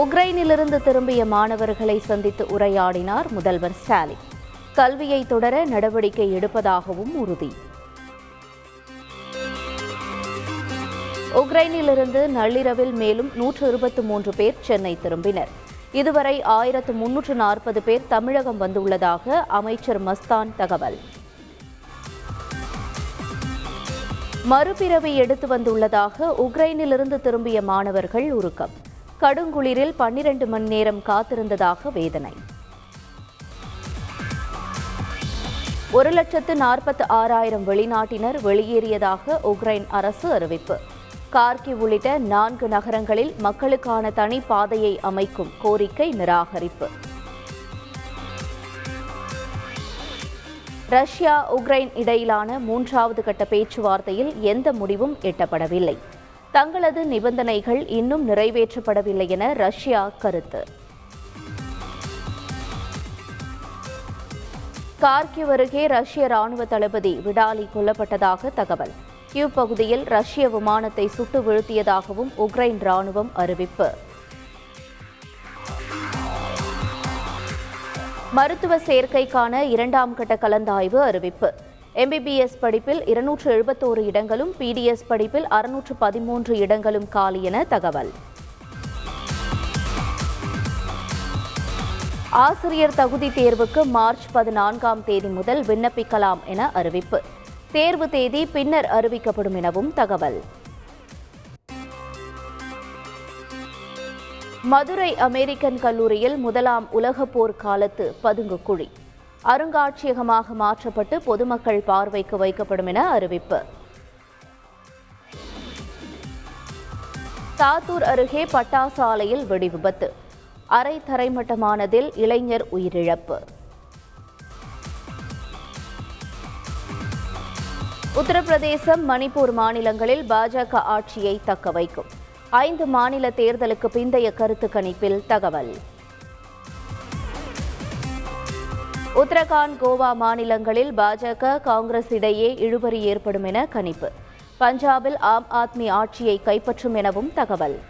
உக்ரைனிலிருந்து திரும்பிய மாணவர்களை சந்தித்து உரையாடினார் முதல்வர் ஸ்டாலின். கல்வியை தொடர நடவடிக்கை எடுப்பதாகவும் உறுதி. உக்ரைனிலிருந்து நள்ளிரவில் மேலும் நூற்று இருபத்தி மூன்று பேர் சென்னை திரும்பினர். இதுவரை ஆயிரத்து முன்னூற்று நாற்பது பேர் தமிழகம் வந்துள்ளதாக அமைச்சர் மஸ்தான் தகவல். மறுபிறவி எடுத்து வந்துள்ளதாக உக்ரைனிலிருந்து திரும்பிய மாணவர்கள் உருக்கம். கடுங்குளிரில் பன்னிரண்டு மணி நேரம் காத்திருந்ததாக வேதனை. ஒரு லட்சத்து நாற்பத்து ஆறாயிரம் வெளிநாட்டினர் வெளியேறியதாக உக்ரைன் அரசு அறிவிப்பு. கார்கி உள்ளிட்ட நான்கு நகரங்களில் மக்களுக்கான தனி பாதையை அமைக்கும் கோரிக்கை நிராகரிப்பு. ரஷ்யா உக்ரைன் இடையிலான மூன்றாவது கட்ட பேச்சுவார்த்தையில் எந்த முடிவும் எட்டப்படவில்லை. தங்களது நிபந்தனைகள் இன்னும் நிறைவேற்றப்படவில்லை என ரஷ்யா கருத்து. கார்கிவ் அருகே ரஷ்ய ராணுவ தளபதி விடாலி கொல்லப்பட்டதாக தகவல். கியூ பகுதியில் ரஷ்ய விமானத்தை சுட்டு வீழ்த்தியதாகவும் உக்ரைன் ராணுவம் அறிவிப்பு. மருத்துவ சேர்க்கைக்கான இரண்டாம் கட்ட கலந்தாய்வு அறிவிப்பு. எம்பிபிஎஸ் படிப்பில் இருநூற்று எழுபத்தோரு இடங்களும் பிடிஎஸ் படிப்பில் அறுநூற்று பதிமூன்று இடங்களும் காலி என தகவல். ஆசிரியர் தகுதி தேர்வுக்கு மார்ச் பதினான்காம் தேதி முதல் விண்ணப்பிக்கலாம் என அறிவிப்பு. தேர்வு தேதி பின்னர் அறிவிக்கப்படும் எனவும் தகவல். மதுரை அமெரிக்கன் கல்லூரியில் முதலாம் உலகப் போர் காலத்து பதுங்கு குழி. அருங்காட்சியகமாக மாற்றப்பட்டு பொதுமக்கள் பார்வைக்கு வைக்கப்படும் என அறிவிப்பு. சாத்தூர் அருகே பட்டாசு ஆலையில் வெடி விபத்து. அரை தரைமட்டமானதில் இளைஞர் உயிரிழப்பு. உத்தரப்பிரதேசம் மணிப்பூர் மாநிலங்களில் பாஜக ஆட்சியை தக்க வைக்கும். ஐந்து மாநில தேர்தலுக்கு பிந்தைய கருத்து கணிப்பில் தகவல். உத்தரகாண்ட் கோவா மாநிலங்களில் பாஜக காங்கிரஸ் இடையே இழுபறி ஏற்படும் என கணிப்பு. பஞ்சாபில் ஆம் ஆத்மி ஆட்சியை கைப்பற்றும் எனவும் தகவல்.